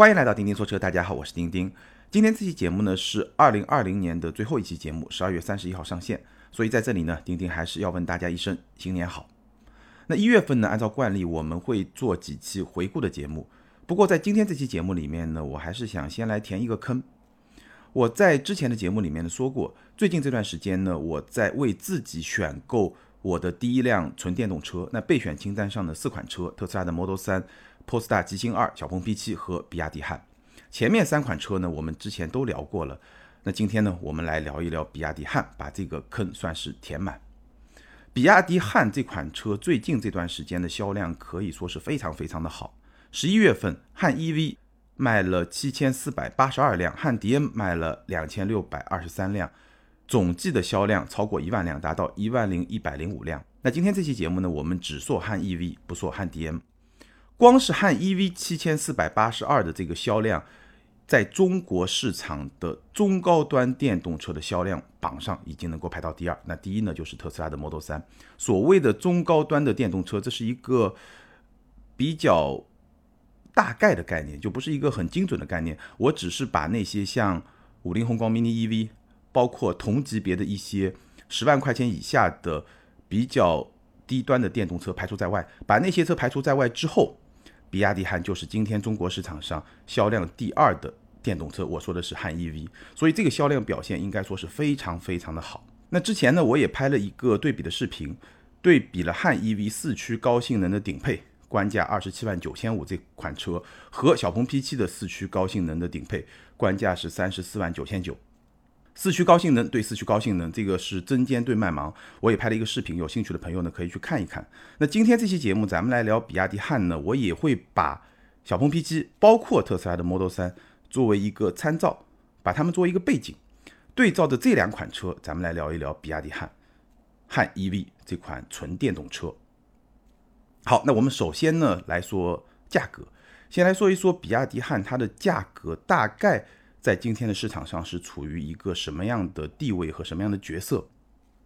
欢迎来到钉钉说车，大家好，我是钉钉。今天这期节目呢是二零二零年的最后一期节目，十二月三十一号上线，所以在这里呢，钉钉还是要问大家一声新年好。那一月份呢，按照惯例我们会做几期回顾的节目，不过在今天这期节目里面呢，我还是想先来填一个坑。我在之前的节目里面呢说过，最近这段时间呢，我在为自己选购我的第一辆纯电动车，那备选清单上的四款车，特斯拉的 Model 3。波斯大极星二、小鹏 P7 和比亚迪汉，前面三款车呢，我们之前都聊过了。那今天呢，我们来聊一聊比亚迪汉，把这个坑算是填满。比亚迪汉这款车最近这段时间的销量可以说是非常非常的好。十一月份，汉 EV 卖了七千四百八十二辆，汉 DM 卖了两千六百二十三辆，总计的销量超过一万辆，达到一万零一百零五辆。那今天这期节目呢，我们只说汉 EV，不说汉 DM。光是汉 EV 七千四百八十二的这个销量，在中国市场的中高端电动车的销量榜上已经能够排到第二。那第一呢，就是特斯拉的 Model 3。所谓的中高端的电动车，这是一个比较大概的概念，就不是一个很精准的概念。我只是把那些像五菱宏光 mini EV，包括同级别的一些十万块钱以下的比较低端的电动车排除在外。把那些车排除在外之后，比亚迪汉就是今天中国市场上销量第二的电动车，我说的是汉 EV，所以这个销量表现应该说是非常非常的好。那之前呢，我也拍了一个对比的视频，对比了汉 EV 四驱高性能的顶配，官价二十七万九千五这款车和小鹏 P7 的四驱高性能的顶配，官价是三十四万九千九。四驱高性能对四驱高性能，这个是针尖对麦芒。我也拍了一个视频，有兴趣的朋友呢可以去看一看。那今天这期节目咱们来聊比亚迪汉呢，我也会把小鹏 P7 包括特斯拉的 Model 3作为一个参照，把它们作为一个背景，对照着这两款车，咱们来聊一聊比亚迪汉汉 EV 这款纯电动车。好，那我们首先呢来说价格，先来说一说比亚迪汉它的价格大概。在今天的市场上是处于一个什么样的地位和什么样的角色？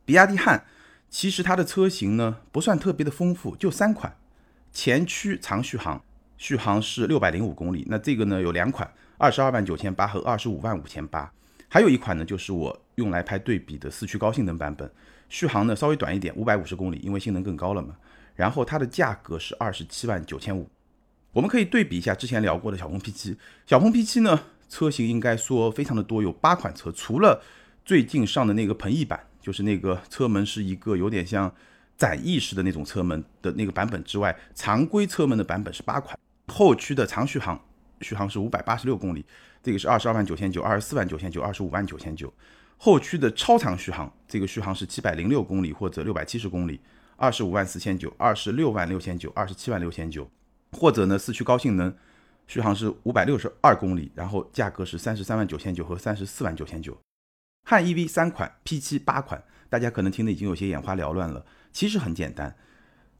比亚迪汉其实它的车型呢不算特别的丰富，就三款，前驱长续航，续航是六百零五公里。那这个呢有两款，二十二万九千八和二十五万五千八，还有一款呢就是我用来拍对比的四驱高性能版本，续航呢稍微短一点，五百五十公里，因为性能更高了嘛。然后它的价格是二十七万九千五。我们可以对比一下之前聊过的小鹏 P7，小鹏 P7 呢？车型应该说非常的多，有八款车，除了最近上的那个鹏翼版，就是那个车门是一个有点像展翼式的那种车门的那个版本之外，常规车门的版本是八款。后驱的长续航，续航是五百八十六公里，这个是二十二万九千九、二十四万九千九、二十五万九千九。后驱的超长续航，这个续航是七百零六公里或者六百七十公里，二十五万四千九、二十六万六千九、二十七万六千九，或者呢四驱高性能。续航是五百六十二公里，然后价格是三十三万九千九和三十四万九千九。汉 EV 三款，P7 八款，大家可能听得已经有些眼花缭乱了。其实很简单，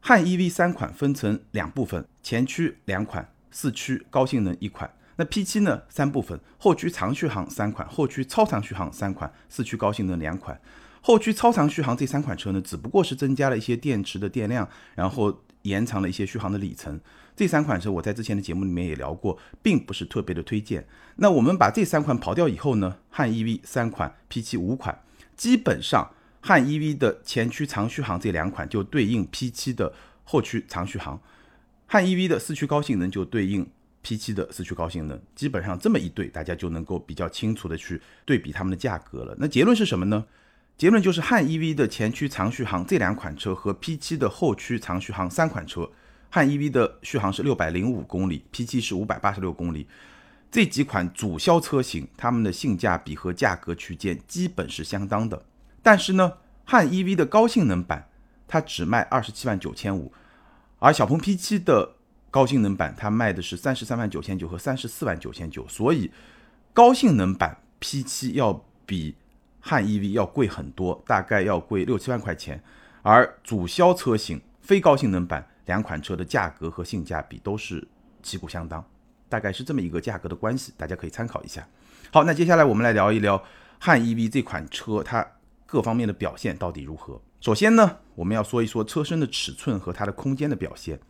汉 EV 三款分成两部分，前驱两款，四驱高性能一款。那 P7 呢？三部分，后驱长续航三款，后驱超长续航三款，四驱高性能两款。后驱超长续航这三款车呢，只不过是增加了一些电池的电量，然后延长了一些续航的里程。这三款车我在之前的节目里面也聊过，并不是特别的推荐。那我们把这三款刨掉以后呢，汉 EV 三款，P7 五款，基本上汉 EV 的前驱长续航这两款就对应 P7 的后驱长续航，汉 EV 的四驱高性能就对应 P7 的四驱高性能，基本上这么一对，大家就能够比较清楚的去对比它们的价格了。那结论是什么呢？结论就是汉 EV 的前驱长续航这两款车和 P7 的后驱长续航三款车。汉 EV 的续航是六百零五公里，P7 是五百八十六公里，这几款主销车型，它们的性价比和价格区间基本是相当的。但是呢，汉 EV 的高性能版它只卖二十七万九千五，而小鹏 P7 的高性能版它卖的是三十三万九千九和三十四万九千九，所以高性能版 P7 要比汉 EV 要贵很多，大概要贵六七万块钱，而主销车型非高性能版。两款车的价格和性价比都是旗鼓相当，大概是这么一个价格的关系，大家可以参考一下。好，那接下来我们来聊一聊汉 EV 这款车它各方面的表现到底如何。首先呢，我们要说一说车身的尺寸和它的空间的表现，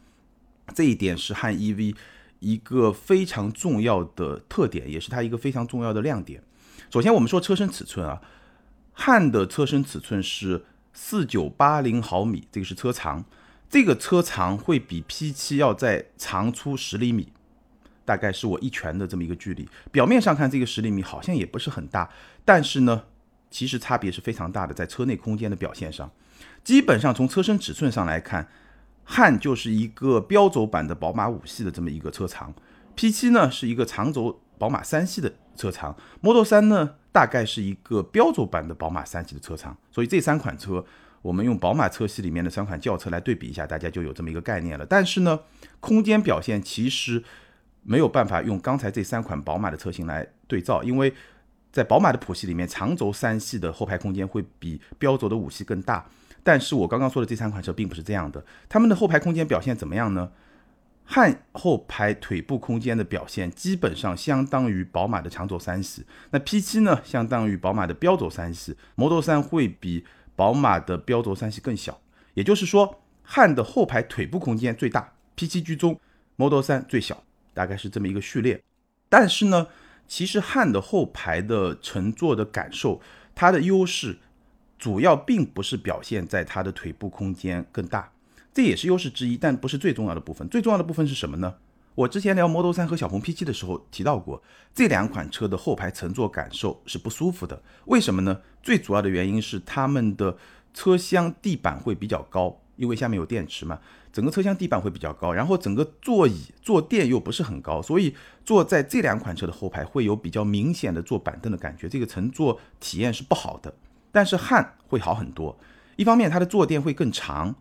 这一点是汉 EV 一个非常重要的特点，也是它一个非常重要的亮点。首先，我们说车身尺寸啊，汉的车身尺寸是四九八零毫米，这个是车长，这个车长会比 P7 要再长出十厘米，大概是我一拳的这么一个距离。表面上看，这个十厘米好像也不是很大，但是呢，其实差别是非常大的，在车内空间的表现上，基本上从车身尺寸上来看。汉就是一个标轴版的宝马五系的这么一个车长，P7 呢是一个长轴宝马三系的车长，Model 3呢大概是一个标轴版的宝马三系的车长，所以这三款车我们用宝马车系里面的三款轿车来对比一下，大家就有这么一个概念了。但是呢，空间表现其实没有办法用刚才这三款宝马的车型来对照，因为在宝马的谱系里面，长轴三系的后排空间会比标轴的五系更大。但是我刚刚说的这三款车并不是这样的，它们的后排空间表现怎么样呢？汉后排腿部空间的表现基本上相当于宝马的长轴三系，那 P7 呢相当于宝马的标轴三系，Model 3会比宝马的标轴三系更小，也就是说汉的后排腿部空间最大，P7 居中，Model 3最小，大概是这么一个序列。但是呢，其实汉的后排的乘坐的感受，它的优势。主要并不是表现在它的腿部空间更大，这也是优势之一，但不是最重要的部分。最重要的部分是什么呢？我之前聊 Model 3和小鹏 P7 的时候提到过，这两款车的后排乘坐感受是不舒服的。为什么呢？最主要的原因是它们的车厢地板会比较高，因为下面有电池嘛，整个车厢地板会比较高，然后整个座椅坐垫又不是很高，所以坐在这两款车的后排会有比较明显的坐板凳的感觉，这个乘坐体验是不好的。但是汉会好很多，一方面它的坐垫会更长，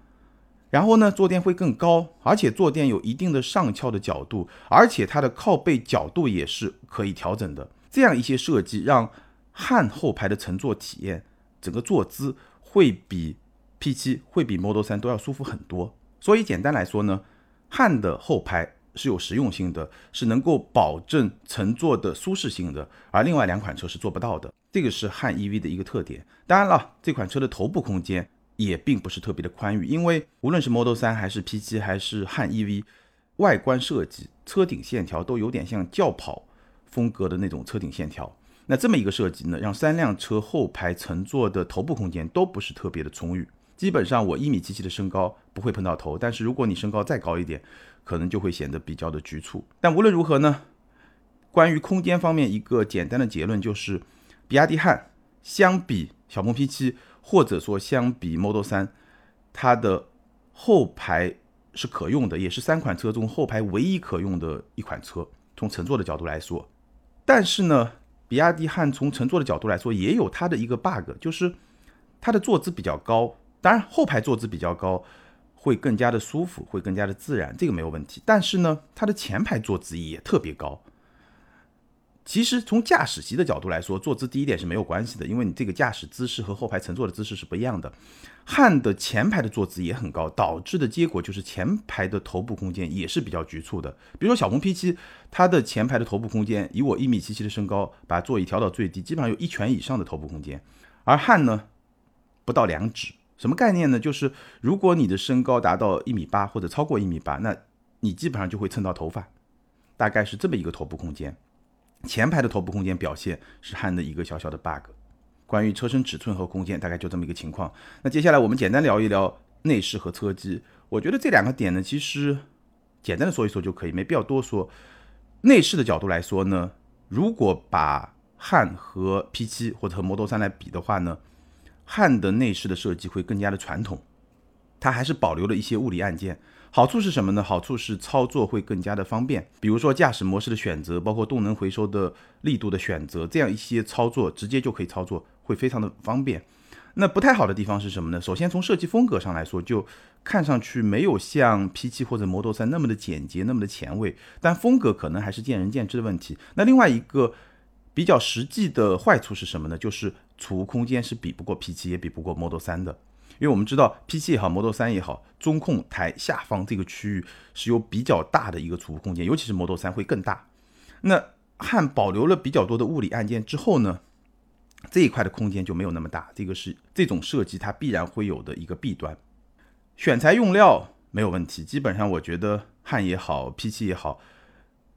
然后呢坐垫会更高，而且坐垫有一定的上翘的角度，而且它的靠背角度也是可以调整的。这样一些设计让汉后排的乘坐体验，整个坐姿会比 P7 会比 Model 3都要舒服很多。所以简单来说呢，汉的后排。是有实用性的，是能够保证乘坐的舒适性的，而另外两款车是做不到的。这个是汉 EV 的一个特点。当然了，这款车的头部空间也并不是特别的宽裕，因为无论是 Model 3还是 P7 还是汉 EV，外观设计、车顶线条都有点像轿跑风格的那种车顶线条。那这么一个设计呢，让三辆车后排乘坐的头部空间都不是特别的充裕。基本上我一米七七的身高不会碰到头，但是如果你身高再高一点，可能就会显得比较的局促。但无论如何呢，关于空间方面，一个简单的结论就是，比亚迪汉相比小鹏 P7，或者说相比 Model 3，它的后排是可用的，也是三款车中后排唯一可用的一款车。从乘坐的角度来说，但是呢，比亚迪汉从乘坐的角度来说，也有它的一个 bug，就是它的坐姿比较高。当然，后排坐姿比较高，会更加的舒服，会更加的自然，这个没有问题。但是呢，它的前排坐姿也特别高。其实从驾驶席的角度来说，坐姿低一点是没有关系的，因为你这个驾驶姿势和后排乘坐的姿势是不一样的。汉的前排的坐姿也很高，导致的结果就是前排的头部空间也是比较局促的。比如说小鹏 P7，它的前排的头部空间，以我一米七七的身高，把座椅调到最低，基本上有一拳以上的头部空间，而汉呢，不到两指。什么概念呢？就是如果你的身高达到一米八或者超过一米八，那你基本上就会蹭到头发，大概是这么一个头部空间。前排的头部空间表现是汉的一个小小的 bug。关于车身尺寸和空间，大概就这么一个情况。那接下来我们简单聊一聊内饰和车机。我觉得这两个点呢，其实简单的说一说就可以，没必要多说。内饰的角度来说呢，如果把汉和 P7 或者和 Model 3来比的话呢？汉的内饰的设计会更加的传统，它还是保留了一些物理按键。好处是什么呢？好处是操作会更加的方便，比如说驾驶模式的选择，包括动能回收的力度的选择，这样一些操作直接就可以操作，会非常的方便。那不太好的地方是什么呢？首先从设计风格上来说，就看上去没有像 P7 或者 Model 3那么的简洁，那么的前卫。但风格可能还是见仁见智的问题。那另外一个比较实际的坏处是什么呢？就是储物空间是比不过 P7 也比不过 Model 3的，因为我们知道 P7 也好，Model 3也好，中控台下方这个区域是有比较大的一个储物空间，尤其是 Model 3会更大。那汉保留了比较多的物理按键之后呢，这一块的空间就没有那么大，这个是这种设计它必然会有的一个弊端。选材用料没有问题，基本上我觉得汉也好，P7 也好。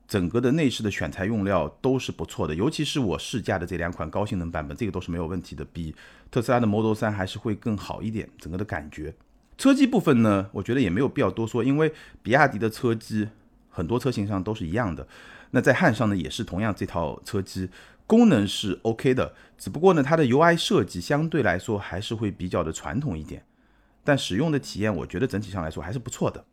整个的内饰的选材用料都是不错的，尤其是我试驾的这两款高性能版本，这个都是没有问题的，比特斯拉的 Model 3还是会更好一点，整个的感觉。车机部分呢，我觉得也没有必要多说，因为比亚迪的车机很多车型上都是一样的。那在汉上呢，也是同样这套车机，功能是 OK 的，只不过呢，它的 UI 设计相对来说还是会比较的传统一点，但使用的体验，我觉得整体上来说还是不错的。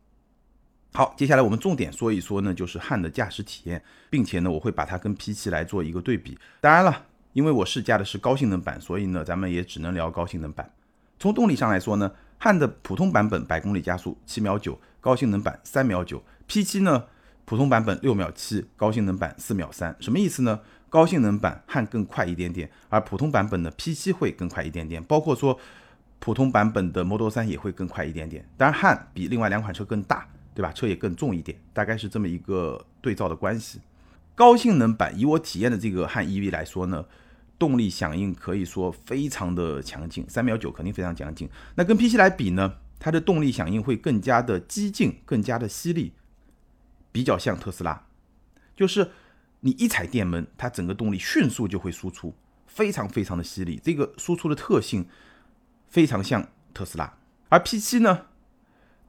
好，接下来我们重点说一说呢，就是汉的驾驶体验，并且呢，我会把它跟 P7 来做一个对比。当然了，因为我试驾的是高性能版，所以呢，咱们也只能聊高性能版。从动力上来说呢。汉的普通版本百公里加速七秒九，高性能版三秒九。P7 呢，普通版本六秒七，高性能版四秒三。什么意思呢？高性能版汉更快一点点，而普通版本的 P7 会更快一点点。包括说普通版本的 Model 3也会更快一点点。当然汉比另外两款车更大，对吧？车也更重一点，大概是这么一个对照的关系。高性能版以我体验的这个汉 EV 来说呢。动力响应可以说非常的强劲，三秒九肯定非常强劲。那跟 P7 来比呢？它的动力响应会更加的激进，更加的犀利，比较像特斯拉，就是你一踩电门，它整个动力迅速就会输出，非常非常的犀利。这个输出的特性非常像特斯拉。而 P7 呢，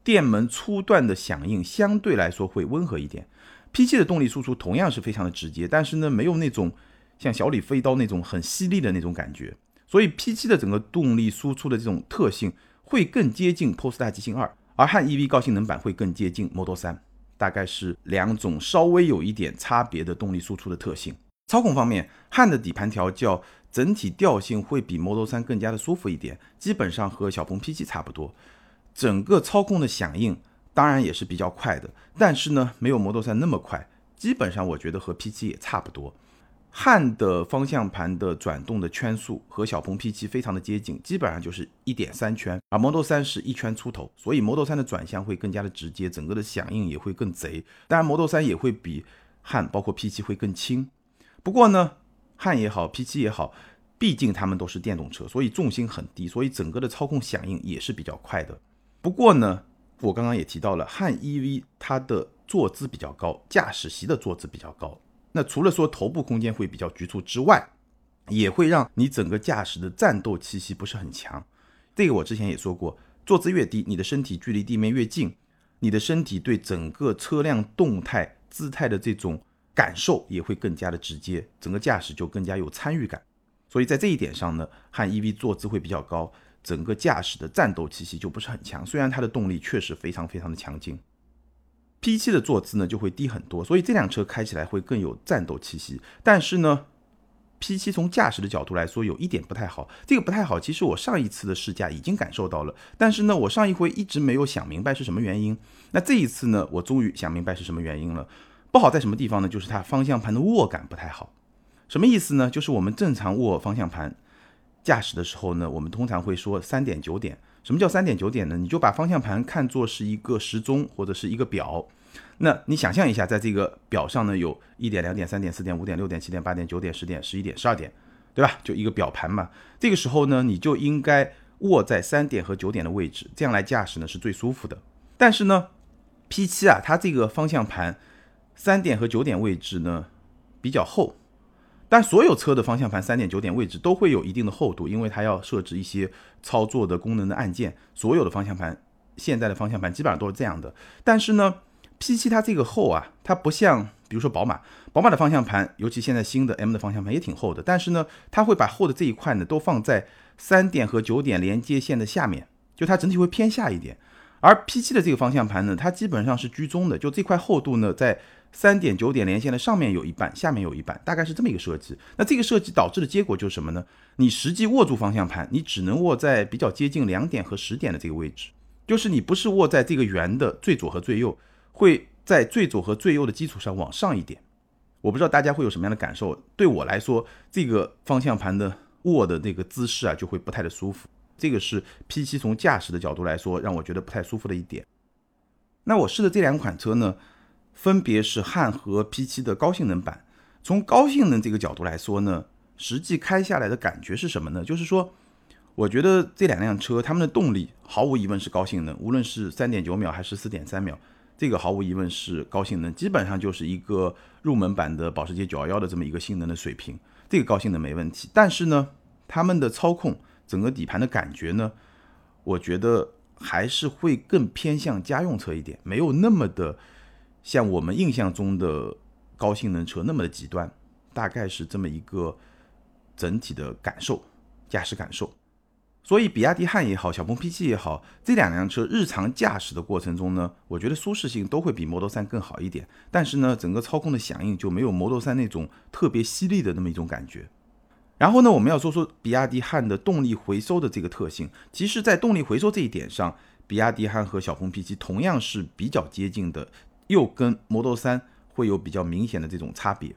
电门初段的响应相对来说会温和一点。P7 的动力输出同样是非常的直接，但是呢，没有那种。像小李飞刀那种很犀利的那种感觉，所以 P7 的整个动力输出的这种特性会更接近 p o s t a 极星二，而汉 EV 高性能版会更接近 Model 3，大概是两种稍微有一点差别的动力输出的特性。操控方面，汉的底盘调教整体调性会比 Model 3更加的舒服一点，基本上和小鹏 P7 差不多。整个操控的响应当然也是比较快的，但是呢没有 Model 3那么快，基本上我觉得和 P7 也差不多。汉的方向盘的转动的圈数和小鹏 P7 非常的接近，基本上就是一点三圈，而 Model 3是一圈出头，所以 Model 3的转向会更加的直接，整个的响应也会更贼。当然，Model 3也会比汉包括 P7 会更轻。不过呢，汉也好，P7 也好，毕竟他们都是电动车，所以重心很低，所以整个的操控响应也是比较快的。不过呢，我刚刚也提到了，汉 EV 它的坐姿比较高，驾驶席的坐姿比较高。那除了说头部空间会比较局促之外，也会让你整个驾驶的战斗气息不是很强。这个我之前也说过，坐姿越低，你的身体距离地面越近，你的身体对整个车辆动态姿态的这种感受也会更加的直接，整个驾驶就更加有参与感。所以在这一点上呢，汉 EV 坐姿会比较高，整个驾驶的战斗气息就不是很强。虽然它的动力确实非常非常的强劲。P7 的坐姿呢就会低很多，所以这辆车开起来会更有战斗气息。但是呢，P7 从驾驶的角度来说有一点不太好，这个不太好，其实我上一次的试驾已经感受到了，但是呢，我上一回一直没有想明白是什么原因。那这一次呢，我终于想明白是什么原因了。不好在什么地方呢？就是它方向盘的握感不太好。什么意思呢？就是我们正常握方向盘驾驶的时候呢，我们通常会说三点九点。什么叫三点九点呢？你就把方向盘看作是一个时钟或者是一个表，那你想象一下，在这个表上呢，有一点、两点、三点、四点、五点、六点、七点、八点、九点、十点、十一点、十二点，对吧？就一个表盘嘛。这个时候呢，你就应该握在三点和九点的位置，这样来驾驶呢是最舒服的。但是呢，P7 啊，它这个方向盘三点和九点位置呢比较厚。但所有车的方向盘三点九点位置都会有一定的厚度，因为它要设置一些操作的功能的按键。所有的方向盘，现在的方向盘基本上都是这样的。但是呢，P7 它这个厚啊，它不像比如说宝马，宝马的方向盘，尤其现在新的 M 的方向盘也挺厚的。但是呢，它会把厚的这一块呢都放在三点和九点连接线的下面，就它整体会偏下一点。而 P7 的这个方向盘呢，它基本上是居中的，就这块厚度呢在。三点九点连线的上面有一半，下面有一半，大概是这么一个设计。那这个设计导致的结果就是什么呢？你实际握住方向盘，你只能握在比较接近两点和十点的这个位置，就是你不是握在这个圆的最左和最右，会在最左和最右的基础上往上一点。我不知道大家会有什么样的感受。对我来说，这个方向盘的握的那个姿势啊，就会不太的舒服。这个是 P7 从驾驶的角度来说，让我觉得不太舒服的一点。那我试的这两款车呢？分别是汉和 P7 的高性能版。从高性能这个角度来说呢，实际开下来的感觉是什么呢？就是说，我觉得这两辆车它们的动力毫无疑问是高性能，无论是三点九秒还是四点三秒，这个毫无疑问是高性能，基本上就是一个入门版的保时捷911的这么一个性能的水平，这个高性能没问题。但是呢，它们的操控，整个底盘的感觉呢，我觉得还是会更偏向家用车一点，没有那么的像我们印象中的高性能车那么的极端，大概是这么一个整体的感受，驾驶感受。所以，比亚迪汉也好，小鹏 P7 也好，这两辆车日常驾驶的过程中呢，我觉得舒适性都会比 Model 3更好一点。但是呢，整个操控的响应就没有 Model 3那种特别犀利的那么一种感觉。然后呢，我们要说说比亚迪汉的动力回收的这个特性。其实，在动力回收这一点上，比亚迪汉和小鹏 P7 同样是比较接近的，又跟 Model 3会有比较明显的这种差别。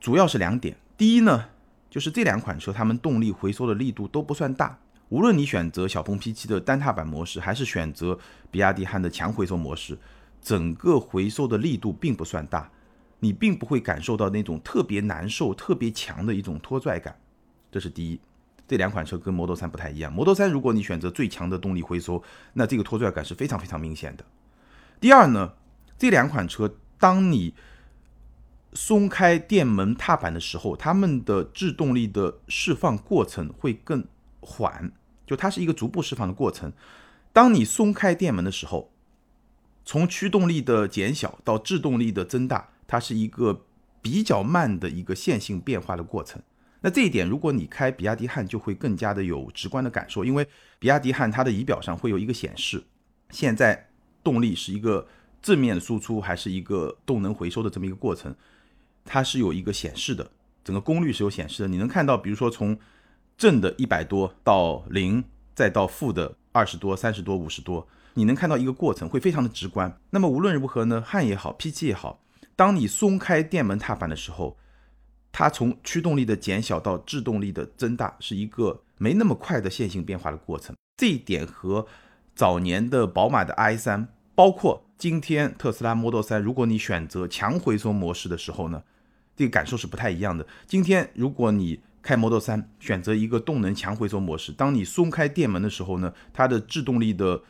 主要是两点，第一呢。就是这两款车，它们动力回收的力度都不算大。无论你选择小鹏 P7 的单踏板模式，还是选择比亚迪汉的强回收模式，整个回收的力度并不算大，你并不会感受到那种特别难受、特别强的一种拖拽感。这是第一，这两款车跟 Model 3不太一样。Model 3如果你选择最强的动力回收，那这个拖拽感是非常非常明显的。第二呢，这两款车当你松开电门踏板的时候，它们的制动力的释放过程会更缓，就它是一个逐步释放的过程。当你松开电门的时候，从驱动力的减小到制动力的增大，它是一个比较慢的一个线性变化的过程。那这一点，如果你开比亚迪汉，就会更加的有直观的感受，因为比亚迪汉它的仪表上会有一个显示，现在动力是一个正面输出，还是一个动能回收的这么一个过程。它是有一个显示的，整个功率是有显示的。你能看到，比如说从正的一百多到零，再到负的二十多、三十多、五十多，你能看到一个过程，会非常的直观。那么无论如何呢，汉也好，P7 也好，当你松开电门踏板的时候，它从驱动力的减小到制动力的增大，是一个没那么快的线性变化的过程。这一点和早年的宝马的 i3，包括今天特斯拉 Model 3，如果你选择强回收模式的时候呢？这个感受是不太一样的。今天如果你开 Model 3，选择一个动能强回收模式，当你松开电门的时候呢，它的制动力的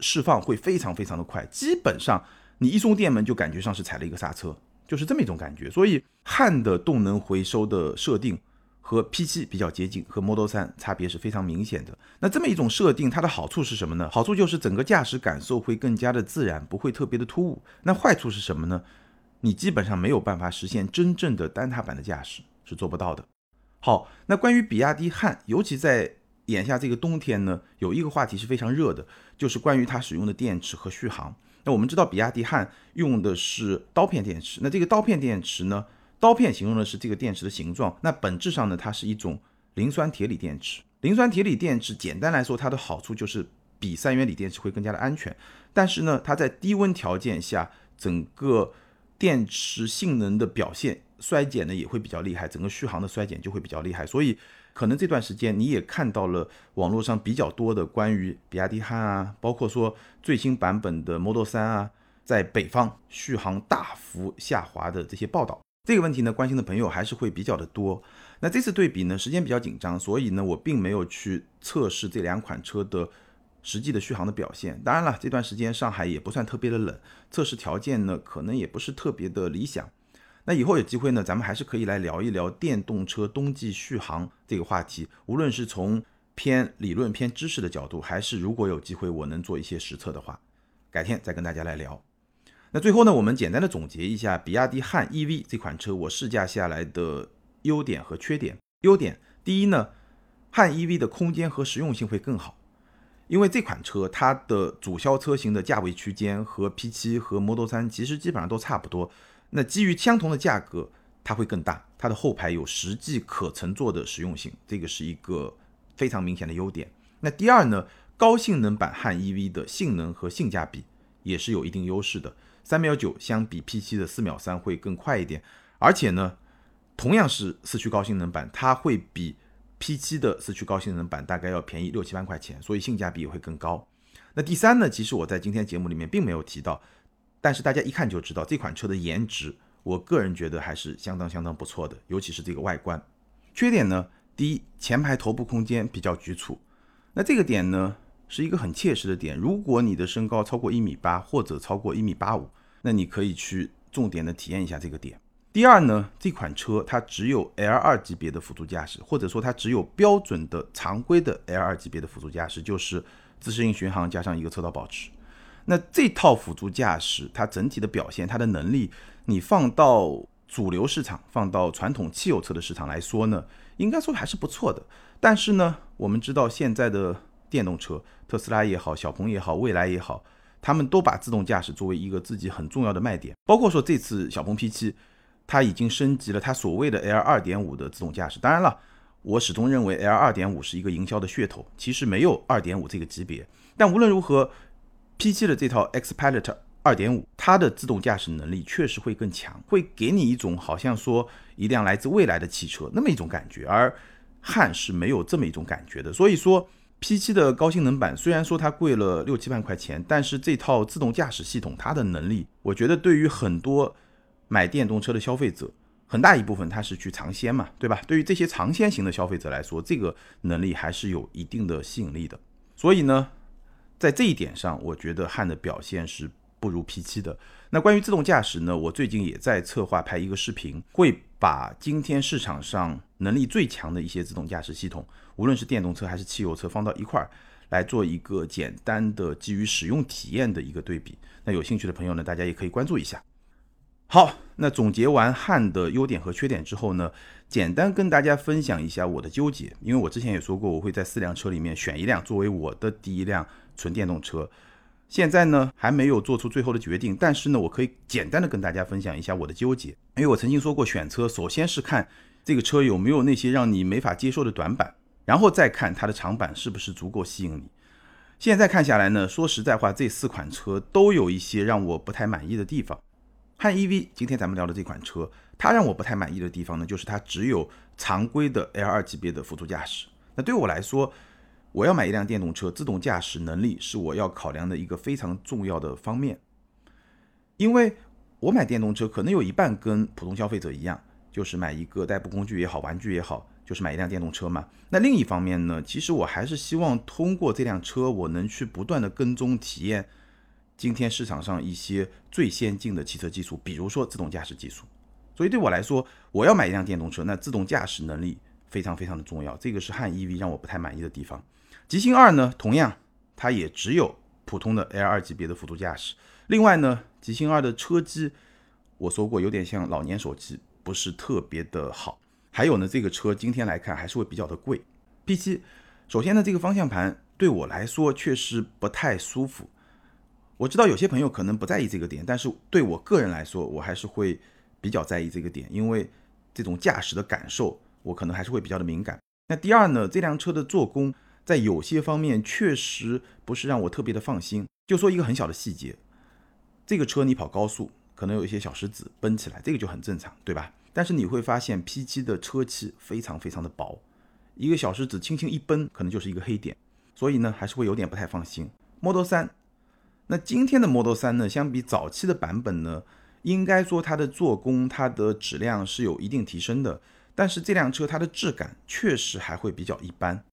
释放会非常非常的快，基本上你一松电门就感觉上是踩了一个刹车，就是这么一种感觉。所以汉的动能回收的设定和 P7 比较接近，和 Model 3差别是非常明显的。那这么一种设定，它的好处是什么呢？好处就是整个驾驶感受会更加的自然，不会特别的突兀。那坏处是什么呢？你基本上没有办法实现真正的单踏板的驾驶，是做不到的。好，那关于比亚迪汉，尤其在眼下这个冬天呢，有一个话题是非常热的，就是关于它使用的电池和续航。那我们知道，比亚迪汉用的是刀片电池。那这个刀片电池呢，刀片形容的是这个电池的形状。那本质上呢，它是一种磷酸铁锂电池。磷酸铁锂电池简单来说，它的好处就是比三元锂电池会更加的安全。但是呢，它在低温条件下，整个电池性能的表现衰减呢也会比较厉害，整个续航的衰减就会比较厉害，所以可能这段时间你也看到了网络上比较多的关于比亚迪汉啊，包括说最新版本的 Model 3啊，在北方续航大幅下滑的这些报道。这个问题呢，关心的朋友还是会比较的多。那这次对比呢，时间比较紧张，所以呢，我并没有去测试这两款车的。实际的续航的表现，当然了，这段时间上海也不算特别的冷，测试条件呢可能也不是特别的理想。那以后有机会呢，咱们还是可以来聊一聊电动车冬季续航这个话题。无论是从偏理论、偏知识的角度，还是如果有机会我能做一些实测的话，改天再跟大家来聊。那最后呢，我们简单的总结一下比亚迪汉 EV 这款车我试驾下来的优点和缺点。优点，第一呢，汉 EV 的空间和实用性会更好。因为这款车它的主销车型的价位区间和 P7 和 Model 3其实基本上都差不多，那基于相同的价格，它会更大，它的后排有实际可乘坐的实用性，这个是一个非常明显的优点。那第二呢，高性能版汉 EV 的性能和性价比也是有一定优势的，三秒九相比 P7 的四秒三会更快一点，而且呢，同样是四驱高性能版，它会比 P7 的四驱高性能版大概要便宜六七万块钱，所以性价比也会更高。那第三呢，其实我在今天节目里面并没有提到，但是大家一看就知道这款车的颜值，我个人觉得还是相当相当不错的，尤其是这个外观。缺点呢，第一，前排头部空间比较局促。那这个点呢，是一个很切实的点。如果你的身高超过一米八或者超过一米八五，那你可以去重点的体验一下这个点。第二呢，这款车它只有 L 二级别的辅助驾驶，或者说它只有标准的常规的 L 二级别的辅助驾驶，就是自适应巡航加上一个车道保持。那这套辅助驾驶它整体的表现，它的能力，你放到主流市场，放到传统汽油车的市场来说呢，应该说还是不错的。但是呢，我们知道现在的电动车，特斯拉也好，小鹏也好，蔚来也好，他们都把自动驾驶作为一个自己很重要的卖点，包括说这次小鹏 P7。它已经升级了它所谓的 L 二点五的自动驾驶。当然了，我始终认为 L 二点五是一个营销的噱头，其实没有二点五这个级别。但无论如何，P7 的这套 X Pilot 二点五，它的自动驾驶能力确实会更强，会给你一种好像说一辆来自未来的汽车那么一种感觉。而汉是没有这么一种感觉的。所以说，P7 的高性能版虽然说它贵了六七万块钱，但是这套自动驾驶系统它的能力，我觉得对于很多。买电动车的消费者很大一部分他是去尝鲜嘛，对吧？对于这些尝鲜型的消费者来说，这个能力还是有一定的吸引力的。所以呢，在这一点上，我觉得汉的表现是不如 P7 的。那关于自动驾驶呢，我最近也在策划拍一个视频，会把今天市场上能力最强的一些自动驾驶系统，无论是电动车还是汽油车，放到一块儿来做一个简单的基于使用体验的一个对比。那有兴趣的朋友呢，大家也可以关注一下。好，那总结完汉的优点和缺点之后呢，简单跟大家分享一下我的纠结。因为我之前也说过，我会在四辆车里面选一辆作为我的第一辆纯电动车。现在呢还没有做出最后的决定，但是呢，我可以简单的跟大家分享一下我的纠结。因为我曾经说过，选车首先是看这个车有没有那些让你没法接受的短板，然后再看它的长板是不是足够吸引你。现在看下来呢，说实在话，这四款车都有一些让我不太满意的地方。汉 EV，今天咱们聊的这款车，它让我不太满意的地方呢，就是它只有常规的 L2 级别的辅助驾驶。那对我来说，我要买一辆电动车，自动驾驶能力是我要考量的一个非常重要的方面。因为我买电动车，可能有一半跟普通消费者一样，就是买一个代步工具也好，玩具也好，就是买一辆电动车嘛。那另一方面呢，其实我还是希望通过这辆车，我能去不断的跟踪体验。今天市场上一些最先进的汽车技术，比如说自动驾驶技术，所以对我来说，我要买一辆电动车，那自动驾驶能力非常非常的重要。这个是汉 EV 让我不太满意的地方。极星二呢，同样它也只有普通的 L 二级别的辅助驾驶。另外呢，极星二的车机我说过有点像老年手机，不是特别的好。还有呢，这个车今天来看还是会比较的贵。P7，首先呢，这个方向盘对我来说确实不太舒服。我知道有些朋友可能不在意这个点，但是对我个人来说，我还是会比较在意这个点，因为这种驾驶的感受，我可能还是会比较的敏感。那第二呢，这辆车的做工在有些方面确实不是让我特别的放心。就说一个很小的细节，这个车你跑高速可能有一些小石子崩起来，这个就很正常，对吧？但是你会发现 P7 的车漆非常非常的薄，一个小石子轻轻一崩，可能就是一个黑点，所以呢，还是会有点不太放心。Model 3。那今天的 Model 3呢，相比早期的版本呢，应该说它的做工、它的质量是有一定提升的。但是这辆车它的质感确实还会比较一般。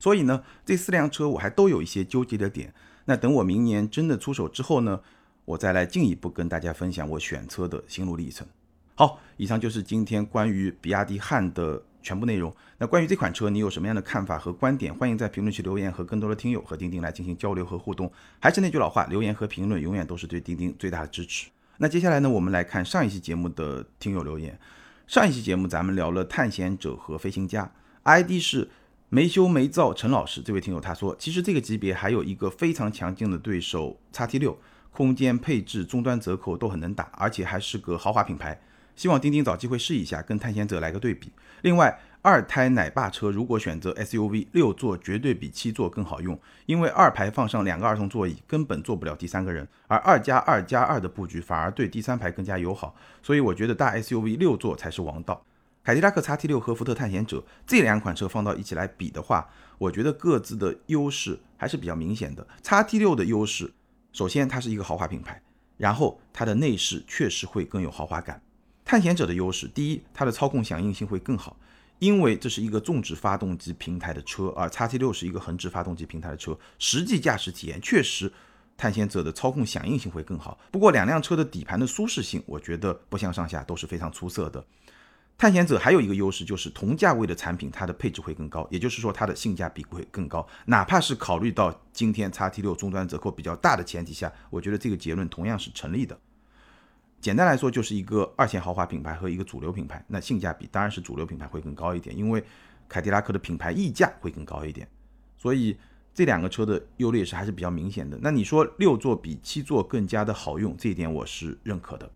所以呢，这四辆车我还都有一些纠结的点。那等我明年真的出手之后呢，我再来进一步跟大家分享我选车的心路历程。好，以上就是今天关于比亚迪汉的。全部内容。那关于这款车，你有什么样的看法和观点？欢迎在评论区留言，和更多的听友和钉钉来进行交流和互动。还是那句老话，留言和评论永远都是对钉钉最大的支持。那接下来呢，我们来看上一期节目的听友留言。上一期节目咱们聊了探险者和飞行家，ID 是没羞没躁陈老师这位听友他说，其实这个级别还有一个非常强劲的对手叉 T 六，空间配置终端折扣都很能打，而且还是个豪华品牌。希望钉钉找机会试一下，跟探险者来个对比。另外，二胎奶爸车如果选择 SUV，六座绝对比七座更好用，因为二排放上两个儿童座椅，根本坐不了第三个人，而二加二加二的布局反而对第三排更加友好。所以我觉得大 SUV 六座才是王道。凯迪拉克 XT 六和福特探险者这两款车放到一起来比的话，我觉得各自的优势还是比较明显的。XT 六的优势，首先它是一个豪华品牌，然后它的内饰确实会更有豪华感。探险者的优势，第一，它的操控响应性会更好，因为这是一个纵置发动机平台的车，而叉 T 六是一个横置发动机平台的车，实际驾驶体验确实探险者的操控响应性会更好。不过两辆车的底盘的舒适性，我觉得不相上下，都是非常出色的。探险者还有一个优势就是同价位的产品，它的配置会更高，也就是说它的性价比会更高。哪怕是考虑到今天叉 T 六终端折扣比较大的前提下，我觉得这个结论同样是成立的。简单来说，就是一个二线豪华品牌和一个主流品牌，那性价比当然是主流品牌会更高一点，因为凯迪拉克的品牌溢价会更高一点，所以这两个车的优劣势还是比较明显的。那你说六座比七座更加的好用，这一点我是认可的。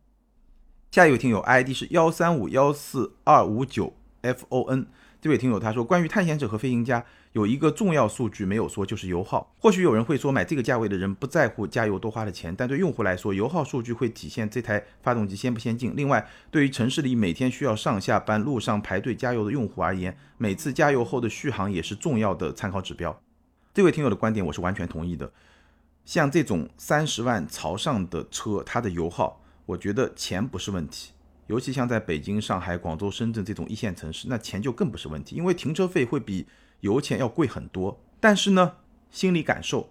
下一位听友 ID 是幺三五幺四二五九 FON，这位听友他说，关于探险者和飞行家有一个重要数据没有说，就是油耗。或许有人会说，买这个价位的人不在乎加油多花的钱，但对用户来说，油耗数据会体现这台发动机先不先进。另外，对于城市里每天需要上下班路上排队加油的用户而言，每次加油后的续航也是重要的参考指标。这位听友的观点我是完全同意的。像这种三十万朝上的车，它的油耗。我觉得钱不是问题，尤其像在北京、上海、广州、深圳这种一线城市，那钱就更不是问题，因为停车费会比油钱要贵很多。但是呢，心理感受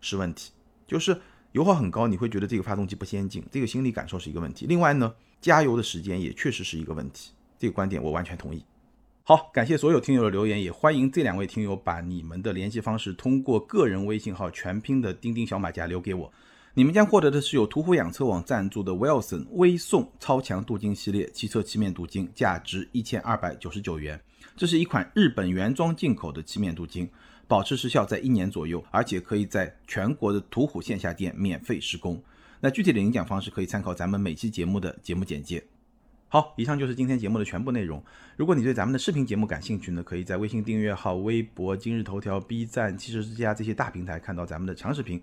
是问题，就是油耗很高，你会觉得这个发动机不先进，这个心理感受是一个问题。另外呢，加油的时间也确实是一个问题，这个观点我完全同意。好，感谢所有听友的留言，也欢迎这两位听友把你们的联系方式通过个人微信号全拼的钉钉小马甲留给我。你们将获得的是由途虎养车网赞助的 Wilson 微送超强镀金系列汽车漆面镀金，价值一千二百九十九元。这是一款日本原装进口的漆面镀金，保持时效在一年左右，而且可以在全国的途虎线下店免费施工。那具体的领奖方式可以参考咱们每期节目的节目简介。好，以上就是今天节目的全部内容。如果你对咱们的视频节目感兴趣呢，可以在微信订阅号、微博、今日头条、B 站、汽车之家这些大平台看到咱们的长视频。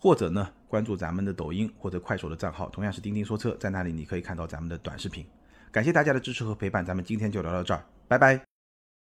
或者呢，关注咱们的抖音或者快手的账号，同样是钉钉说车，在那里你可以看到咱们的短视频。感谢大家的支持和陪伴，咱们今天就聊到这儿，拜拜。